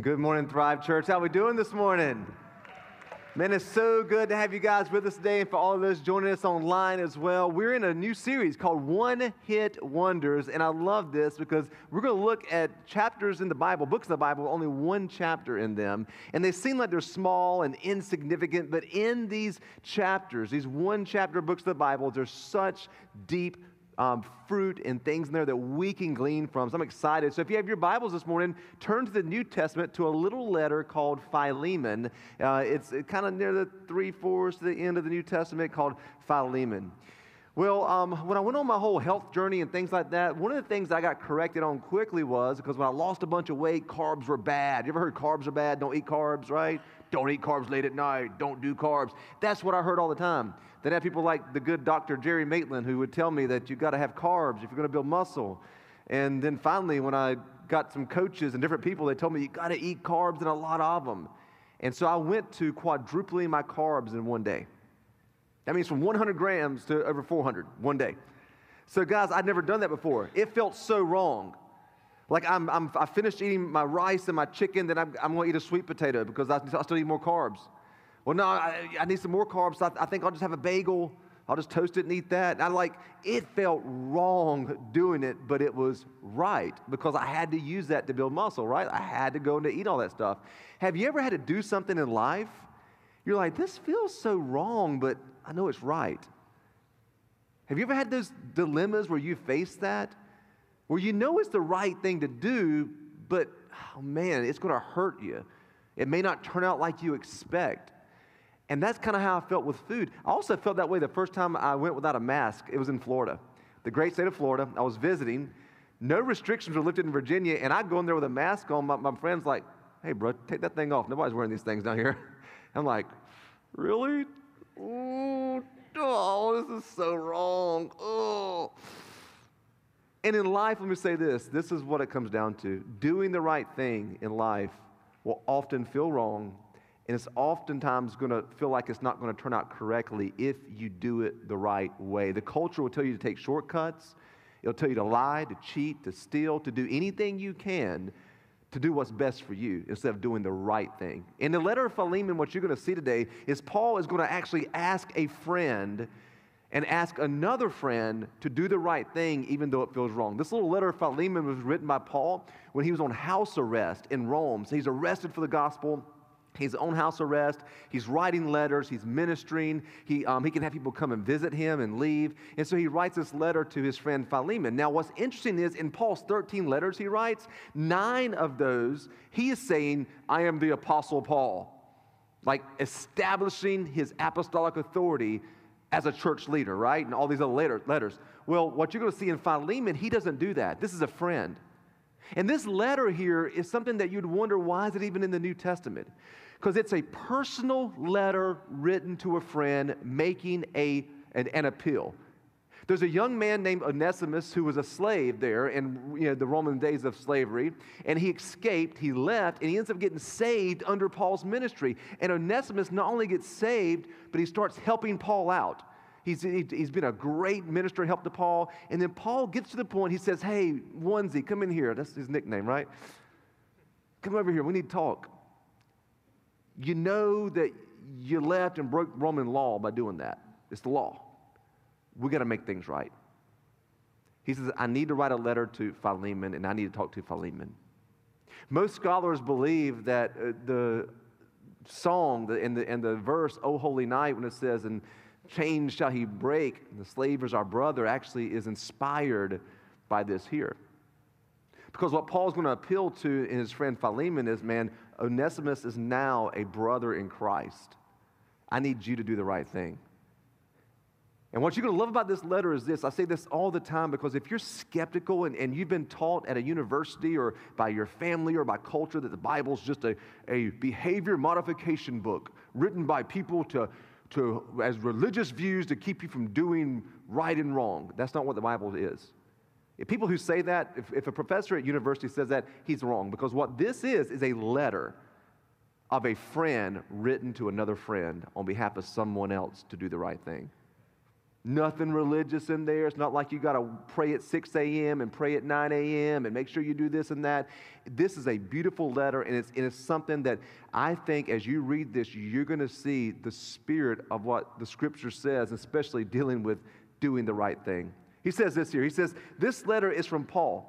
Good morning, Thrive Church. How are we doing this morning? Man, it's so good to have you guys with us today and for all of those joining us online as well. We're in a new series called One Hit Wonders, and I love this because we're going to look at chapters in the Bible, books in the Bible, only one chapter in them. And they seem like they're small and insignificant, but in these chapters, these one chapter books of the Bible, there's such deep um, fruit and things in there that we can glean from. So I'm excited. So if you have your Bibles this morning, turn to the New Testament to a little letter called Philemon. Uh, it's kind of near the three fours to the end of the New Testament called Philemon. Well, um, when I went on my whole health journey and things like that, one of the things I got corrected on quickly was because when I lost a bunch of weight, carbs were bad. You ever heard carbs are bad? Don't eat carbs, right? Don't eat carbs late at night. Don't do carbs. That's what I heard all the time. Then I had people like the good Dr. Jerry Maitland who would tell me that you've got to have carbs if you're going to build muscle. And then finally, when I got some coaches and different people, they told me you got to eat carbs and a lot of them. And so I went to quadrupling my carbs in one day. That means from 100 grams to over 400 one day. So, guys, I'd never done that before. It felt so wrong. Like I'm, I'm, i finished eating my rice and my chicken, then I'm, I'm going to eat a sweet potato because I, I still need more carbs. Well, no, I, I need some more carbs. I, I, think I'll just have a bagel. I'll just toast it and eat that. And I like, it felt wrong doing it, but it was right because I had to use that to build muscle, right? I had to go and to eat all that stuff. Have you ever had to do something in life? You're like, this feels so wrong, but I know it's right. Have you ever had those dilemmas where you face that? Where you know it's the right thing to do, but oh man, it's to hurt you. It may not turn out like you expect. And that's kind of how I felt with food. I also felt that way the first time I went without a mask. It was in Florida, the great state of Florida. I was visiting. No restrictions were lifted in Virginia, and I go in there with a mask on. My, my friend's like, hey, bro, take that thing off. Nobody's wearing these things down here. I'm like, really? Ooh, oh, this is so wrong. And in life, let me say this this is what it comes down to. Doing the right thing in life will often feel wrong and it's oftentimes going to feel like it's not going to turn out correctly if you do it the right way. The culture will tell you to take shortcuts, it'll tell you to lie, to cheat, to steal, to do anything you can to do what's best for you instead of doing the right thing. In the letter of Philemon, what you're going to see today is Paul is going to actually ask a friend and ask another friend to do the right thing even though it feels wrong. This little letter of Philemon was written by Paul when he was on house arrest in Rome. So he's arrested for the gospel. He's on house arrest. He's writing letters. He's ministering. He, um, he can have people come and visit him and leave. And so he writes this letter to his friend Philemon. Now, what's interesting is in Paul's 13 letters he writes, nine of those he is saying, I am the Apostle Paul, like establishing his apostolic authority as a church leader, right? And all these other letters. Well, what you're going to see in Philemon, he doesn't do that. This is a friend. And this letter here is something that you'd wonder why is it even in the New Testament? Because it's a personal letter written to a friend making a, an, an appeal. There's a young man named Onesimus who was a slave there in you know, the Roman days of slavery, and he escaped, he left, and he ends up getting saved under Paul's ministry. And Onesimus not only gets saved, but he starts helping Paul out. He's, he, has been a great minister and help to Paul. And then Paul gets to the point, he says, Hey, Onesie, come in here. That's his nickname, right? Come over here. We need to talk you know that you left and broke Roman law by doing that. It's the law. We got to make things right. He says, I need to write a letter to Philemon and I need to talk to Philemon. Most scholars believe that uh, the song and the, and the verse, O Holy Night, when it says, and chains shall he break, the slave is our brother, actually is inspired by this here. Because what Paul's going to appeal to in his friend Philemon is, man, Onesimus is now a brother in Christ. I need you to do the right thing. And what you're going to love about this letter is this. I say this all the time because if you're skeptical and, and you've been taught at a university or by your family or by culture that the Bible's just a, a behavior modification book written by people to, to, as religious views to keep you from doing right and wrong, that's not what the Bible is. People who say that, if, if a professor at university says that, he's wrong because what this is is a letter of a friend written to another friend on behalf of someone else to do the right thing. Nothing religious in there. It's not like you got to pray at 6 a.m. and pray at 9 a.m. and make sure you do this and that. This is a beautiful letter, and it's, and it's something that I think as you read this, you're going to see the spirit of what the scripture says, especially dealing with doing the right thing. He says this here. He says, This letter is from Paul,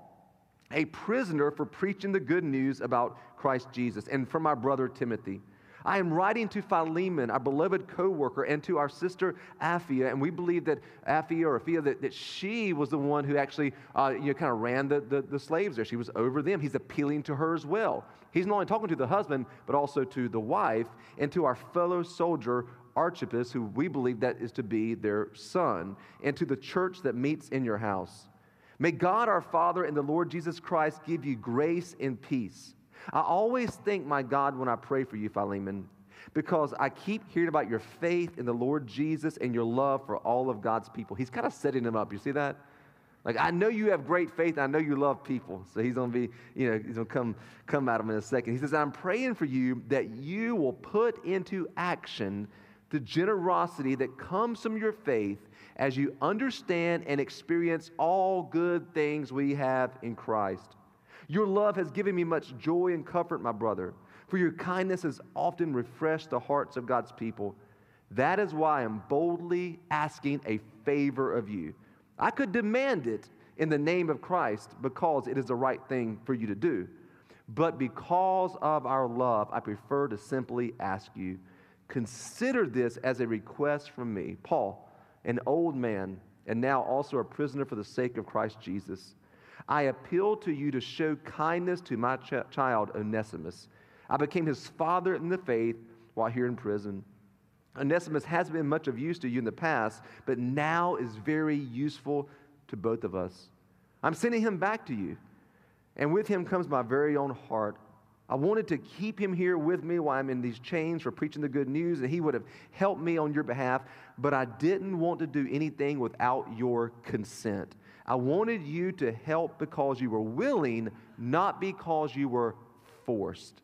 a prisoner for preaching the good news about Christ Jesus, and from my brother Timothy I am writing to Philemon, our beloved co worker, and to our sister Apphia. And we believe that Apphia or Apphia, that, that she was the one who actually uh, you know, kind of ran the, the, the slaves there. She was over them. He's appealing to her as well. He's not only talking to the husband, but also to the wife and to our fellow soldier Archippus, who we believe that is to be their son, and to the church that meets in your house. May God our Father and the Lord Jesus Christ give you grace and peace. I always thank my God when I pray for you, Philemon, because I keep hearing about your faith in the Lord Jesus and your love for all of God's people. He's kind of setting them up. You see that? Like, I know you have great faith. I know you love people. So he's to be, you know, he's to come, come at him in a second. He says, I'm praying for you that you will put into action the generosity that comes from your faith as you understand and experience all good things we have in Christ. Your love has given me much joy and comfort, my brother, for your kindness has often refreshed the hearts of God's people. That is why I'm boldly asking a favor of you. I could demand it in the name of Christ because it is the right thing for you to do. But because of our love, I prefer to simply ask you consider this as a request from me, Paul, an old man, and now also a prisoner for the sake of Christ Jesus. I appeal to you to show kindness to my ch- child, Onesimus. I became his father in the faith while here in prison. Onesimus has been much of use to you in the past, but now is very useful to both of us. I'm sending him back to you, and with him comes my very own heart. I wanted to keep him here with me while I'm in these chains for preaching the good news, and he would have helped me on your behalf, but I didn't want to do anything without your consent. I wanted you to help because you were willing, not because you were forced.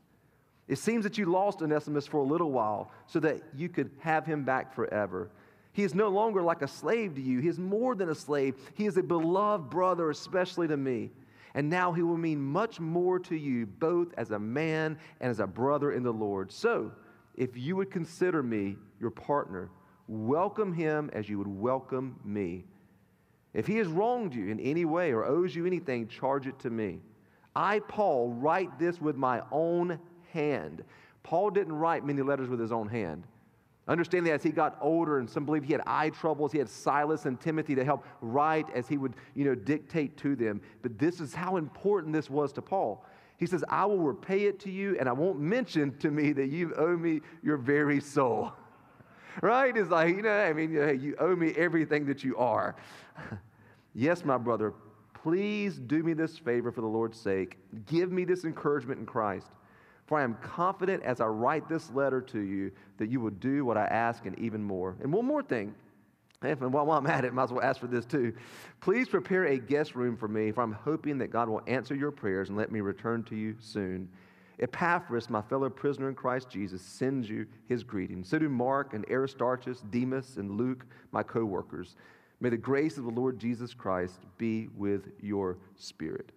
It seems that you lost Onesimus for a little while so that you could have him back forever. He is no longer like a slave to you. He is more than a slave. He is a beloved brother, especially to me. And now he will mean much more to you, both as a man and as a brother in the Lord. So, if you would consider me your partner, welcome him as you would welcome me. If he has wronged you in any way or owes you anything, charge it to me. I, Paul, write this with my own hand. Paul didn't write many letters with his own hand. Understand that as he got older, and some believe he had eye troubles, he had Silas and Timothy to help write as he would, you know, dictate to them. But this is how important this was to Paul. He says, I will repay it to you, and I won't mention to me that you owe me your very soul. right? It's like, you know, I mean, you owe me everything that you are. yes, my brother, please do me this favor for the Lord's sake. Give me this encouragement in Christ. For I am confident as I write this letter to you that you will do what I ask and even more. And one more thing, and while I'm at it, might as well ask for this too. Please prepare a guest room for me, for I'm hoping that God will answer your prayers and let me return to you soon. Epaphras, my fellow prisoner in Christ Jesus, sends you his greetings. So do Mark and Aristarchus, Demas, and Luke, my co workers. May the grace of the Lord Jesus Christ be with your spirit.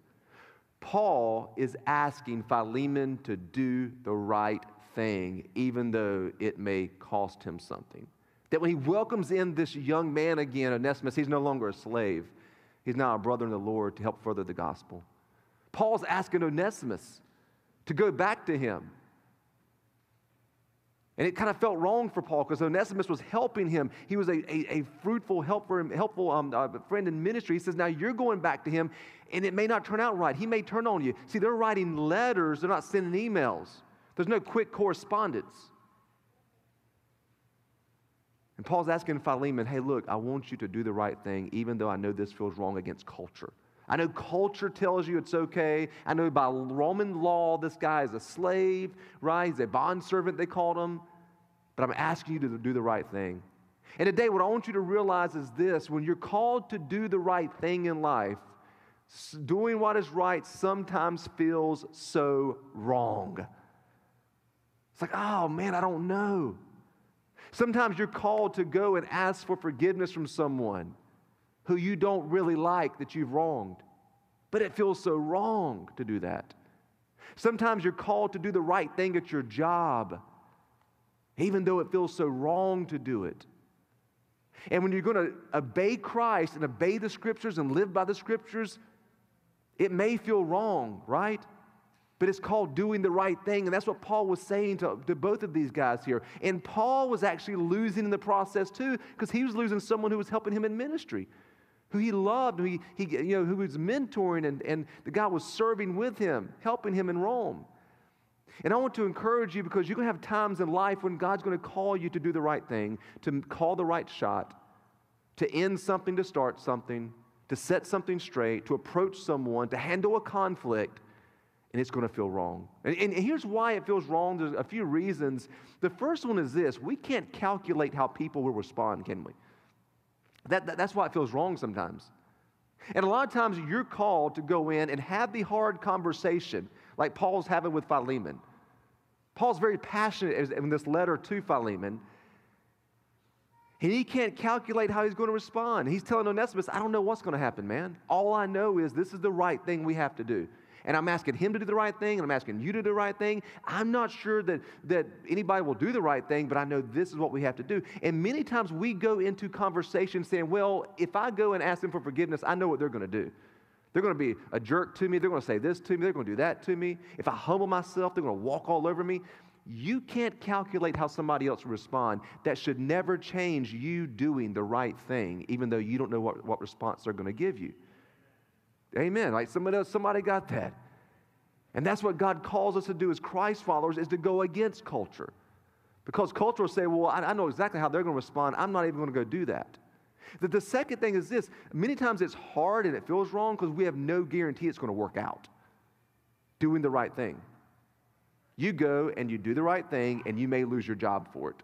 Paul is asking Philemon to do the right thing, even though it may cost him something. That when he welcomes in this young man again, Onesimus, he's no longer a slave. He's now a brother in the Lord to help further the gospel. Paul's asking Onesimus to go back to him. And it kind of felt wrong for Paul because Onesimus was helping him. He was a, a, a fruitful, helper, helpful um, uh, friend in ministry. He says, Now you're going back to him, and it may not turn out right. He may turn on you. See, they're writing letters, they're not sending emails. There's no quick correspondence. And Paul's asking Philemon, Hey, look, I want you to do the right thing, even though I know this feels wrong against culture. I know culture tells you it's okay. I know by Roman law, this guy is a slave, right? He's a bondservant, they called him. But I'm asking you to do the right thing. And today, what I want you to realize is this when you're called to do the right thing in life, doing what is right sometimes feels so wrong. It's like, oh man, I don't know. Sometimes you're called to go and ask for forgiveness from someone who you don't really like that you've wronged, but it feels so wrong to do that. Sometimes you're called to do the right thing at your job, even though it feels so wrong to do it. And when you're going to obey Christ and obey the scriptures and live by the scriptures, it may feel wrong, right? But it's called doing the right thing. And that's what Paul was saying to, to both of these guys here. And Paul was actually losing in the process too, because he was losing someone who was helping him in ministry, who he loved, who he, he you know, who was mentoring, and, and the guy was serving with him, helping him in Rome. And I want to encourage you because you're going to have times in life when God's going to call you to do the right thing, to call the right shot, to end something, to start something, to set something straight, to approach someone, to handle a conflict, and it's going to feel wrong. And, and here's why it feels wrong. There's a few reasons. The first one is this we can't calculate how people will respond, can we? That, that, that's why it feels wrong sometimes. And a lot of times you're called to go in and have the hard conversation, like Paul's having with Philemon. Paul's very passionate in this letter to Philemon. And he can't calculate how he's going to respond. He's telling Onesimus, I don't know what's going to happen, man. All I know is this is the right thing we have to do. And I'm asking him to do the right thing, and I'm asking you to do the right thing. I'm not sure that, that anybody will do the right thing, but I know this is what we have to do. And many times we go into conversations saying, well, if I go and ask them for forgiveness, I know what they're going to do. They're going to be a jerk to me. They're going to say this to me. They're going to do that to me. If I humble myself, they're going to walk all over me. You can't calculate how somebody else will respond. That should never change you doing the right thing, even though you don't know what, what response they're going to give you. Amen. Like somebody else, somebody got that. And that's what God calls us to do as Christ followers is to go against culture. Because culture will say, well, I, I know exactly how they're going to respond. I'm not even going to go do that. The, the second thing is this many times it's hard and it feels wrong because we have no guarantee it's going to work out doing the right thing. You go and you do the right thing and you may lose your job for it.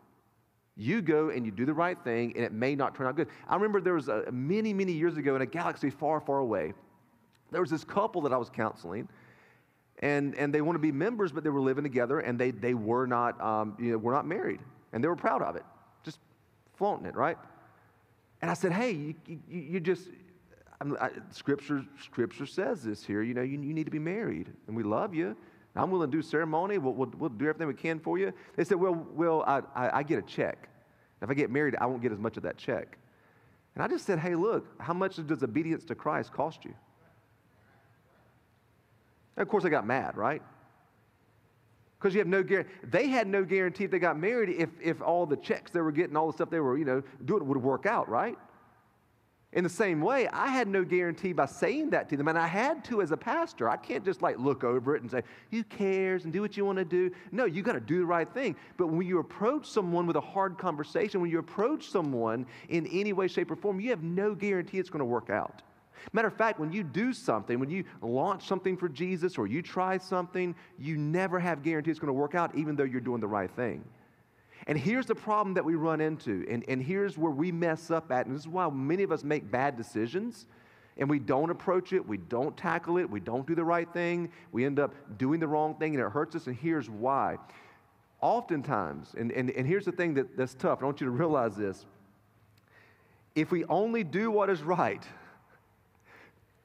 You go and you do the right thing and it may not turn out good. I remember there was a, many, many years ago in a galaxy far, far away, there was this couple that I was counseling. And, and they want to be members, but they were living together and they, they were, not, um, you know, were not married. And they were proud of it, just flaunting it, right? And I said, hey, you, you, you just, I, scripture, scripture says this here. You know, you, you need to be married, and we love you. I'm willing to do ceremony. We'll, we'll, we'll do everything we can for you. They said, well, well I, I, I get a check. If I get married, I won't get as much of that check. And I just said, hey, look, how much does obedience to Christ cost you? And of course, I got mad, right? Because you have no guarantee. They had no guarantee if they got married if, if all the checks they were getting, all the stuff they were, you know, doing would work out, right? In the same way, I had no guarantee by saying that to them, and I had to as a pastor. I can't just like look over it and say, who cares and do what you want to do. No, you got to do the right thing. But when you approach someone with a hard conversation, when you approach someone in any way, shape, or form, you have no guarantee it's going to work out. Matter of fact, when you do something, when you launch something for Jesus or you try something, you never have guarantee it's going to work out, even though you're doing the right thing. And here's the problem that we run into, and, and here's where we mess up at, and this is why many of us make bad decisions and we don't approach it, we don't tackle it, we don't do the right thing, we end up doing the wrong thing, and it hurts us, and here's why. Oftentimes, and, and, and here's the thing that, that's tough, I want you to realize this. If we only do what is right,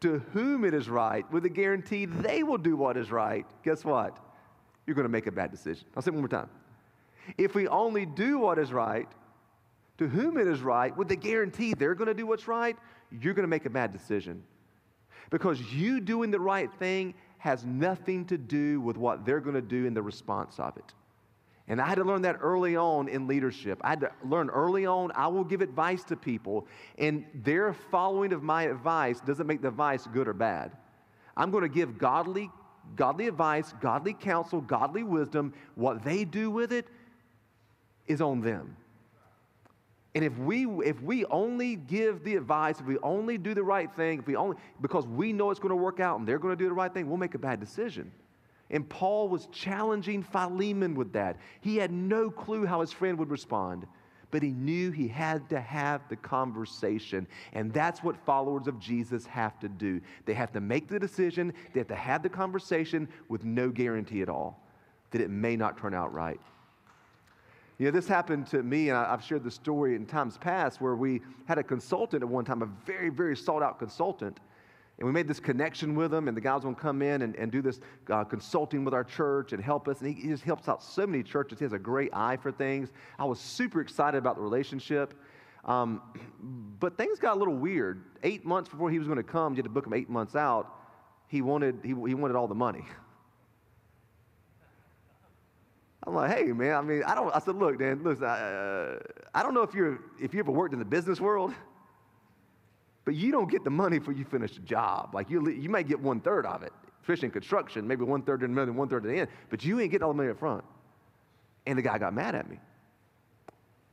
to whom it is right, with a guarantee they will do what is right, guess what? You're going to make a bad decision. I'll say it one more time. If we only do what is right, to whom it is right, with the guarantee they're going to do what's right, you're going to make a bad decision. Because you doing the right thing has nothing to do with what they're going to do in the response of it. And I had to learn that early on in leadership. I had to learn early on, I will give advice to people, and their following of my advice doesn't make the advice good or bad. I'm going to give godly, godly advice, godly counsel, godly wisdom. What they do with it is on them. And if we if we only give the advice, if we only do the right thing, if we only because we know it's going to work out and they're going to do the right thing, we'll make a bad decision. And Paul was challenging Philemon with that. He had no clue how his friend would respond, but he knew he had to have the conversation. And that's what followers of Jesus have to do. They have to make the decision, they have to have the conversation with no guarantee at all that it may not turn out right. You know, this happened to me, and I, have shared the story in times past where we had a consultant at one time, a very, very sought out consultant. And we made this connection with him, and the guys want to come in and, and do this uh, consulting with our church and help us. And he, he just helps out so many churches. He has a great eye for things. I was super excited about the relationship. Um, but things got a little weird. Eight months before he was going to come, you had to book him eight months out. He wanted, he, he wanted all the money. I'm like, hey, man, I mean, I don't, I said, look, Dan, listen, I, uh, I don't know if, you're, if you ever worked in the business world, but you don't get the money for you finish a job. Like, you, you might get one third of it, especially in construction, maybe one third in the middle, one third at the end, but you ain't getting all the money up front. And the guy got mad at me.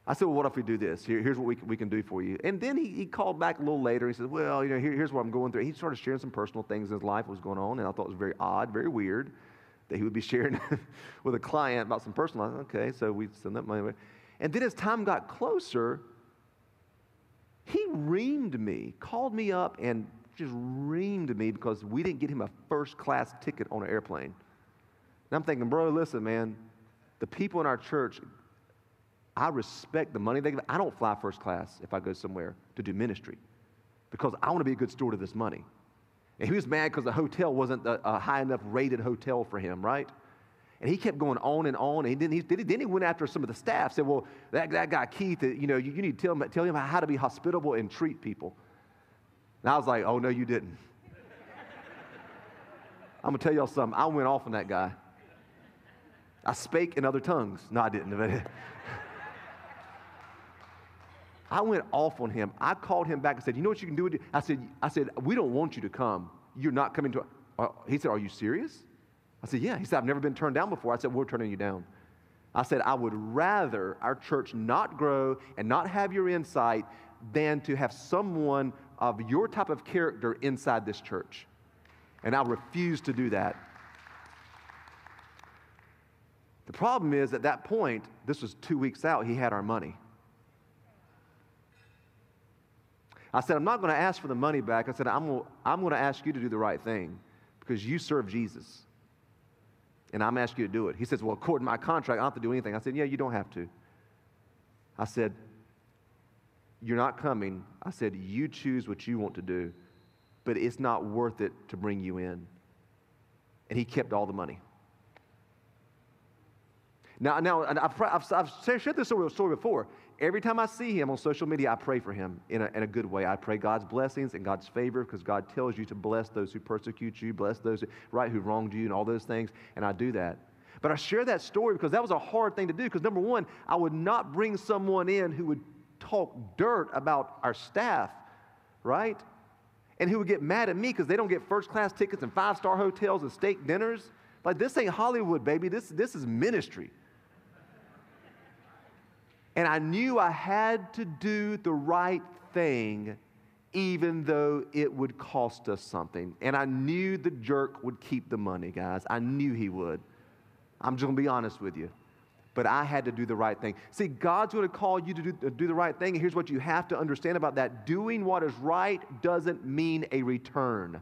I said, well, what if we do this? Here, here's what we we can do for you. And then he, he called back a little later. He said, well, you know, here, here's what I'm going through. He started sharing some personal things in his life, what was going on, and I thought it was very odd, very weird that he would be sharing with a client about some personal life. Okay, so we send that money away. And then as time got closer, he reamed me, called me up and just reamed me because we didn't get him a first class ticket on an airplane. And I'm thinking, bro, listen, man, the people in our church, I respect the money they give. I don't fly first class if I go somewhere to do ministry because I want to be a good steward of this money. And he was mad because the hotel wasn't a, high enough rated hotel for him, right? And he kept going on and on. And then he, then he went after some of the staff, said, Well, that, that guy Keith, you know, you, you need to tell him, tell him how to be hospitable and treat people. And I was like, Oh, no, you didn't. I'm going to tell y'all something. I went off on that guy. I spake in other tongues. No, I didn't. I went off on him. I called him back and said, You know what you can do? I said, I said We don't want you to come. You're not coming to. Uh, he said, Are you serious? I said, Yeah. He said, I've never been turned down before. I said, We're turning you down. I said, I would rather our church not grow and not have your insight than to have someone of your type of character inside this church. And I refuse to do that. The problem is, at that point, this was two weeks out, he had our money. I said, I'm not going to ask for the money back. I said, I'm going, I'm to ask you to do the right thing because you serve Jesus. And I'm asking you to do it. He says, Well, according to my contract, I don't have to do anything. I said, Yeah, you don't have to. I said, You're not coming. I said, You choose what you want to do, but it's not worth it to bring you in. And he kept all the money. Now, now I've, I've, I've shared this story before. Every time I see him on social media, I pray for him in a, in a good way. I pray God's blessings and God's favor because God tells you to bless those who persecute you, bless those right who wronged you, and all those things. And I do that. But I share that story because that was a hard thing to do. Because number one, I would not bring someone in who would talk dirt about our staff, right? And who would get mad at me because they don't get first class tickets and five star hotels and steak dinners. Like this ain't Hollywood, baby. This, this is ministry. And I knew I had to do the right thing, even though it would cost us something. And I knew the jerk would keep the money, guys. I knew he would. I'm just gonna be honest with you. But I had to do the right thing. See, God's gonna call you to do, to do the right thing. And here's what you have to understand about that doing what is right doesn't mean a return.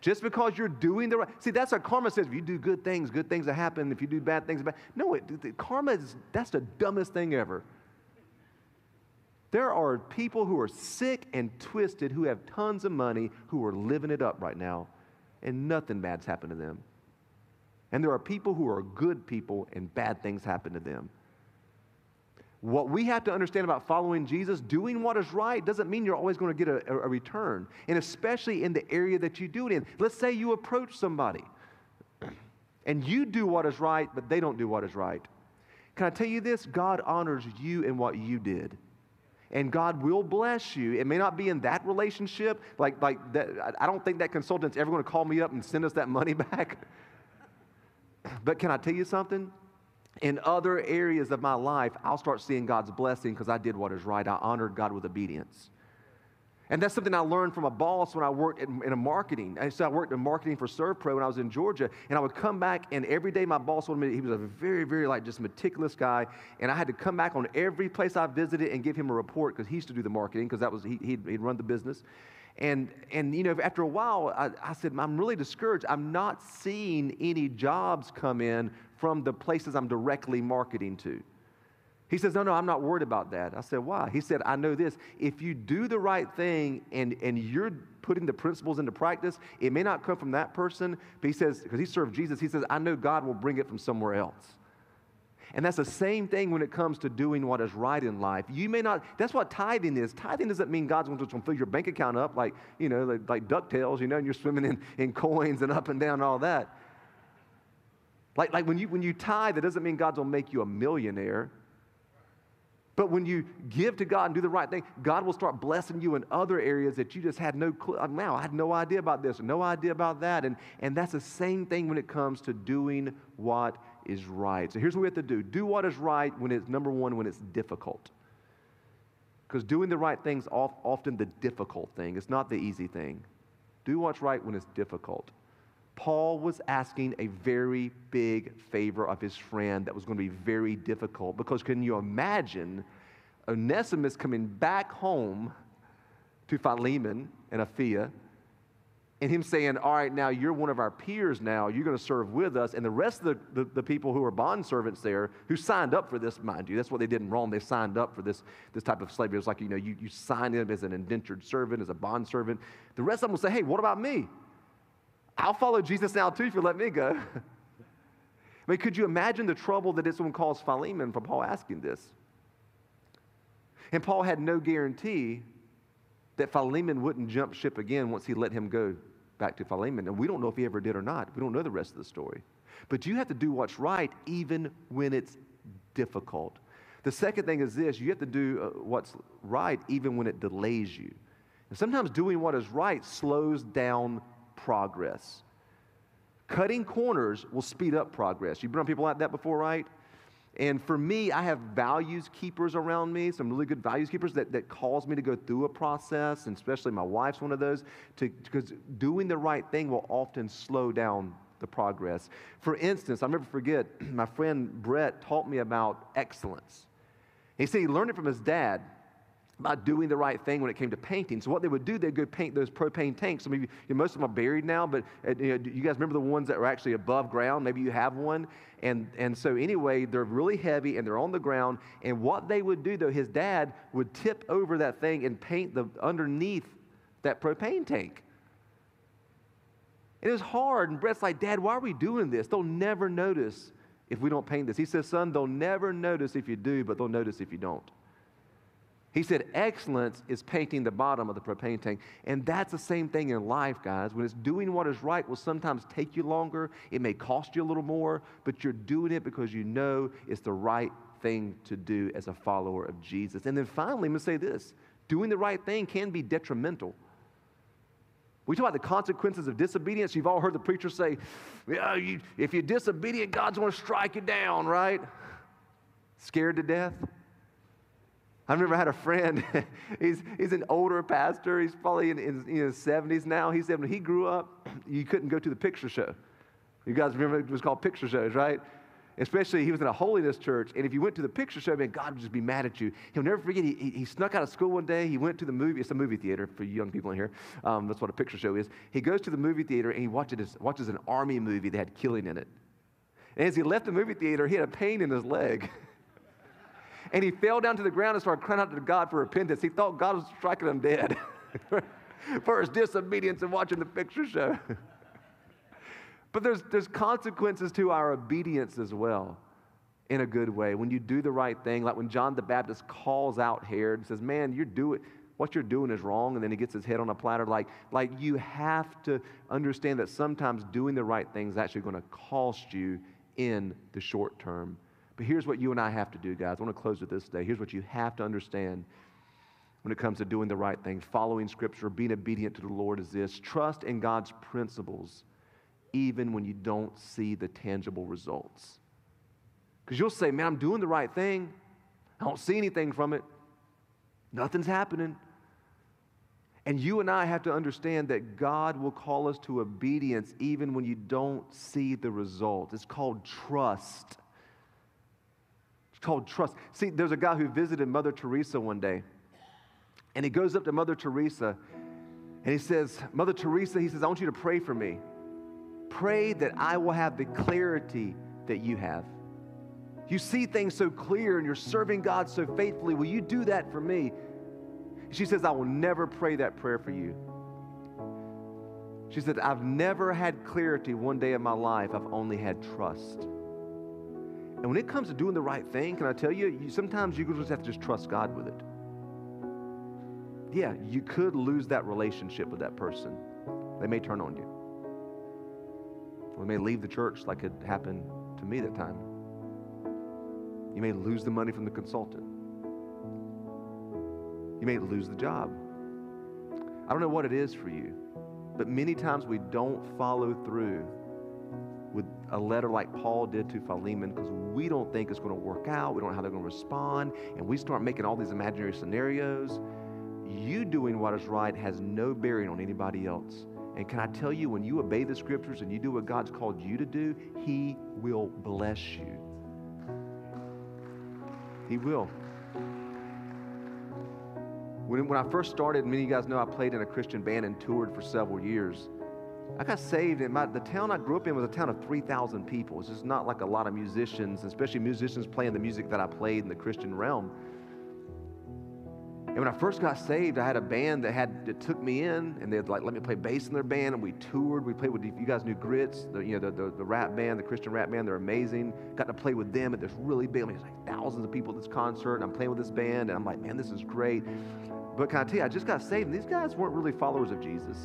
Just because you're doing the right, see, that's what karma says. If you do good things, good things will happen. If you do bad things, bad. No, it, karma is, that's the dumbest thing ever. There are people who are sick and twisted who have tons of money who are living it up right now, and nothing bad's happened to them. And there are people who are good people and bad things happen to them. What we have to understand about following Jesus, doing what is right, doesn't mean you're always going to get a, a, return. And especially in the area that you do it in. Let's say you approach somebody and you do what is right, but they don't do what is right. Can I tell you this? God honors you in what you did. And God will bless you. It may not be in that relationship. Like, like that, I don't think that consultant's ever going to call me up and send us that money back. but can I tell you something? In other areas of my life, I'll start seeing God's blessing because I did what is right. I honored God with obedience. And that's something I learned from a boss when I worked in, in a marketing. So I worked in marketing for ServPro when I was in Georgia. And I would come back, and every day my boss wanted me, he was a very, very, like, just meticulous guy. And I had to come back on every place I visited and give him a report because he used to do the marketing because that was, he, he'd, he'd run the business. And, and you know, after a while, I, I said, I'm really discouraged. I'm not seeing any jobs come in from the places I'm directly marketing to. He says, No, no, I'm not worried about that. I said, Why? He said, I know this. If you do the right thing and, and you're putting the principles into practice, it may not come from that person, but he says, because he served Jesus, he says, I know God will bring it from somewhere else. And that's the same thing when it comes to doing what is right in life. You may not, that's what tithing is. Tithing doesn't mean God's going to fill your bank account up like, you know, like, like DuckTales, you know, and you're swimming in, in coins and up and down and all that. Like, like when, you, when you tithe, that doesn't mean God's going to make you a millionaire. But when you give to God and do the right thing, God will start blessing you in other areas that you just had no clue. Uh, wow, I had no idea about this, no idea about that. And, and that's the same thing when it comes to doing what is right. So here's what we have to do do what is right when it's number one, when it's difficult. Because doing the right thing is often the difficult thing, it's not the easy thing. Do what's right when it's difficult. Paul was asking a very big favor of his friend that was going to be very difficult because can you imagine Onesimus coming back home to Philemon and Apphia and him saying, All right, now you're one of our peers now, you're going to serve with us. And the rest of the, the, the, people who are bond servants there, who signed up for this, mind you, that's what they did in Rome. They signed up for this, this type of slavery. It was like, you know, you, you signed in as an indentured servant, as a bond servant. The rest of them will say, Hey, what about me? I'll follow Jesus now too if you let me go. I mean, could you imagine the trouble that this one caused Philemon for Paul asking this? And Paul had no guarantee that Philemon wouldn't jump ship again once he let him go back to Philemon. And we don't know if he ever did or not. We don't know the rest of the story. But you have to do what's right even when it's difficult. The second thing is this you have to do uh, what's right even when it delays you. And sometimes doing what is right slows down progress. Cutting corners will speed up progress. You've been around people like that before, right? And for me, I have values keepers around me, some really good values keepers that, that cause me to go through a process, and especially my wife's one of those, because doing the right thing will often slow down the progress. For instance, I'll never forget, my friend Brett taught me about excellence. He said he learned it from his dad about doing the right thing when it came to painting. So what they would do, they'd go paint those propane tanks. So maybe you most of them are buried now, but uh, you, know, you guys remember the ones that were actually above ground? Maybe you have one. And, and so anyway, they're really heavy and they're on the ground. And what they would do, though, his dad would tip over that thing and paint the underneath that propane tank. And it was hard. And Brett's like, Dad, why are we doing this? They'll never notice if we don't paint this. He says, Son, they'll never notice if you do, but they'll notice if you don't. He said, excellence is painting the bottom of the propane tank. And that's the same thing in life, guys. When it's doing what is right will sometimes take you longer. It may cost you a little more, but you're doing it because you know it's the right thing to do as a follower of Jesus. And then finally, I'm going to say this doing the right thing can be detrimental. We talk about the consequences of disobedience. You've all heard the preacher say, yeah, you, if you're disobedient, God's going to strike you down, right? Scared to death? I remember I had a friend, he's, he's an older pastor, he's probably in, in, in, his 70s now. He said when he grew up, you couldn't go to the picture show. You guys remember it was called picture shows, right? Especially he was in a holiness church, and if you went to the picture show, man, God would just be mad at you. He'll never forget, he, he, he snuck out of school one day, he went to the movie, it's a movie theater for young people in here. Um, that's what a picture show is. He goes to the movie theater and he watches, watches an army movie that had killing in it. And as he left the movie theater, he had a pain in his leg. And he fell down to the ground and started crying out to God for repentance. He thought God was striking him dead for his disobedience and watching the picture show. but there's, there's consequences to our obedience as well in a good way. When you do the right thing, like when John the Baptist calls out Herod and says, Man, you're doing what you're doing is wrong, and then he gets his head on a platter. Like, like you have to understand that sometimes doing the right thing is actually going to cost you in the short term. But here's what you and I have to do, guys. I want to close with this today. Here's what you have to understand when it comes to doing the right thing, following Scripture, being obedient to the Lord is this trust in God's principles, even when you don't see the tangible results. Because you'll say, man, I'm doing the right thing. I don't see anything from it. Nothing's happening. And you and I have to understand that God will call us to obedience even when you don't see the results. It's called trust called trust. See, there's a guy who visited Mother Teresa one day, and he goes up to Mother Teresa And he says, Mother Teresa, he says, I want you to pray for me. Pray that I will have the clarity that you have. You see things so clear and you're serving God so faithfully. Will you do that for me? She says, I will never pray that prayer for you. She said, I've never had clarity one day of my life. I've only had trust. And when it comes to doing the right thing, can I tell you, you sometimes you just have to just trust God with it. Yeah, you could lose that relationship with that person. They may turn on you. Or they may leave the church like it happened to me that time. You may lose the money from the consultant. You may lose the job. I don't know what it is for you, but many times we don't follow through a letter like Paul did to Philemon because we don't think it's going to work out. We don't know how they're going to respond. And we start making all these imaginary scenarios. You doing what is right has no bearing on anybody else. And can I tell you, when you obey the scriptures and you do what God's called you to do, He will bless you. He will. When, when I first started, many of you guys know I played in a Christian band and toured for several years. I got saved, and my, the town I grew up in was a town of 3,000 people. It's just not like a lot of musicians, especially musicians playing the music that I played in the Christian realm. And when I first got saved, I had a band that had that took me in, and they'd like let me play bass in their band, and we toured. We played with you guys knew Grits, the, you know the, the, the rap band, the Christian rap band. They're amazing. Got to play with them at this really big. I mean, like thousands of people at this concert. And I'm playing with this band, and I'm like, man, this is great. But can I tell you, I just got saved, and these guys weren't really followers of Jesus.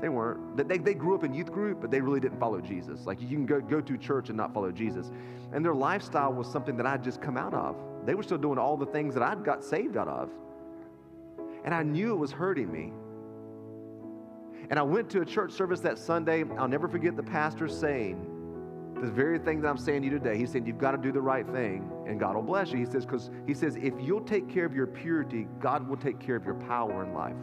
They weren't. They, they grew up in youth group, but they really didn't follow Jesus. Like you can go, go to church and not follow Jesus. And their lifestyle was something that I'd just come out of. They were still doing all the things that I'd got saved out of. And I knew it was hurting me. And I went to a church service that Sunday. I'll never forget the pastor saying, the very thing that I'm saying to you today. He said, You've got to do the right thing, and God will bless you. He says, because he says, if you'll take care of your purity, God will take care of your power in life.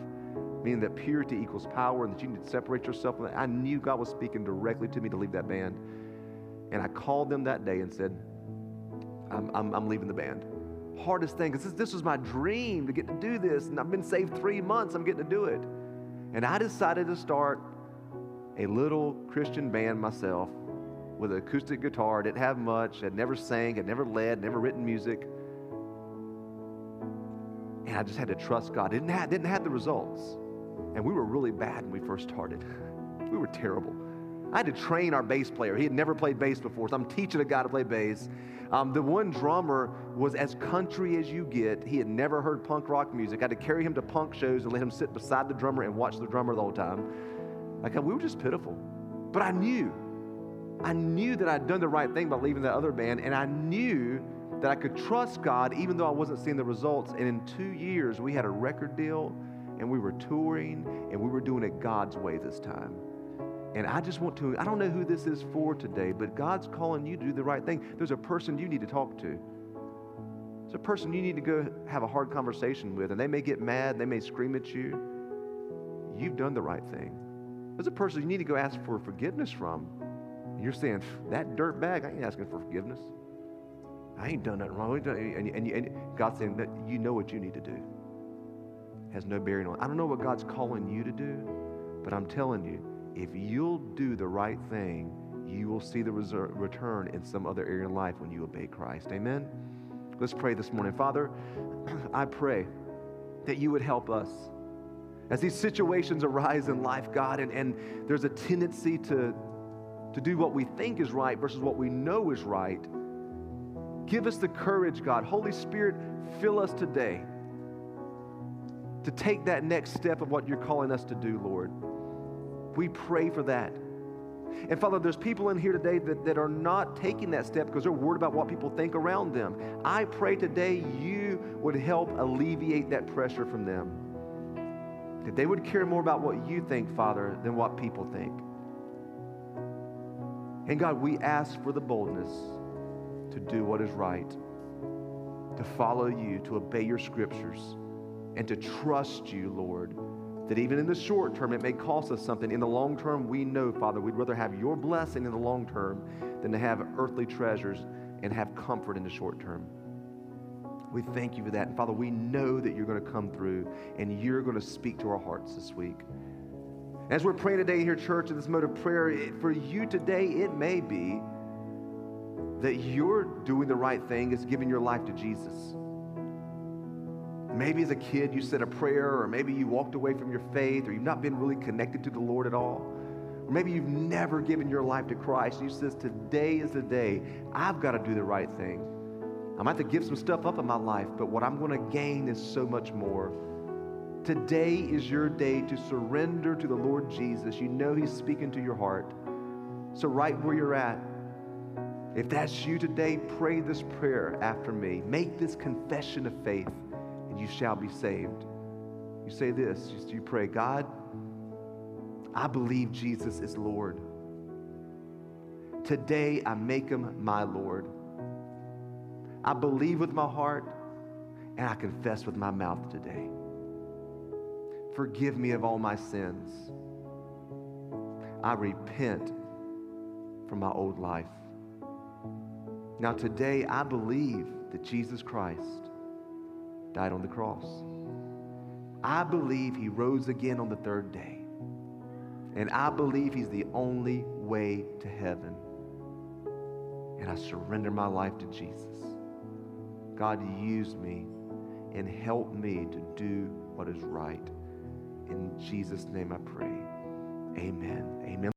Meaning that purity equals power and that you need to separate yourself from that. I knew God was speaking directly to me to leave that band. And I called them that day and said, I'm, I'm, I'm leaving the band hardest thing because this, this was my dream to get to do this. And I've been saved three months, I'm getting to do it. And I decided to start a little Christian band myself with an acoustic guitar. Didn't have much, had never sang, had never led, never written music. And I just had to trust God. Didn't have, didn't have the results. And we were really bad when we first started. we were terrible. I had to train our bass player. He had never played bass before, so I'm teaching a guy to play bass. Um, the one drummer was as country as you get. He had never heard punk rock music. I had to carry him to punk shows and let him sit beside the drummer and watch the drummer the whole time. Like we were just pitiful. But I knew, I knew that I'd done the right thing by leaving that other band, and I knew that I could trust God even though I wasn't seeing the results. And in two years, we had a record deal, and we were touring, and we were doing it God's way this time. And I just want to, I don't know who this is for today, but God's calling you to do the right thing. There's a person you need to talk to. There's a person you need to go have a hard conversation with, and they may get mad, they may scream at you. You've done the right thing. There's a person you need to go ask for forgiveness from. You're saying, that dirt bag, I ain't asking for forgiveness. I ain't done nothing wrong. And, and, and God's saying that you know what you need to do. Has no bearing on. I don't know what God's calling you to do, but I'm telling you, if you'll do the right thing, you will see the return in some other area in life when you obey Christ. Amen? Let's pray this morning. Father, I pray that you would help us. As these situations arise in life, God, and, and there's a tendency to, to do what we think is right versus what we know is right, give us the courage, God. Holy Spirit, fill us today to take that next step of what you're calling us to do, Lord. We pray for that. And Father, there's people in here today that, that are not taking that step because they're worried about what people think around them. I pray today you would help alleviate that pressure from them. That they would care more about what you think, Father, than what people think. And God, we ask for the boldness to do what is right, to follow you, to obey your scriptures, and to trust you, Lord that even in the short term, it may cost us something. In the long term, we know, Father, we'd rather have your blessing in the long term than to have earthly treasures and have comfort in the short term. We thank you for that. And Father, we know that you're going to come through and you're going to speak to our hearts this week. As we're praying today here, church, in this mode of prayer, for you today, it may be that you're doing the right thing is giving your life to Jesus. Maybe as a kid you said a prayer, or maybe you walked away from your faith, or you've not been really connected to the Lord at all. Or maybe you've never given your life to Christ. And you says, Today is the day. I've got to do the right thing. I might have to give some stuff up in my life, but what I'm going to gain is so much more. Today is your day to surrender to the Lord Jesus. You know He's speaking to your heart. So, right where you're at, if that's you today, pray this prayer after me. Make this confession of faith, you shall be saved. You say this, you pray, God, I believe Jesus is Lord. Today, I make him my Lord. I believe with my heart and I confess with my mouth today. Forgive me of all my sins. I repent from my old life. Now, today, I believe that Jesus Christ died on the cross. I believe he rose again on the third day. And I believe he's the only way to heaven. And I surrender my life to Jesus. God, use me and help me to do what is right. In Jesus' name I pray. Amen. Amen.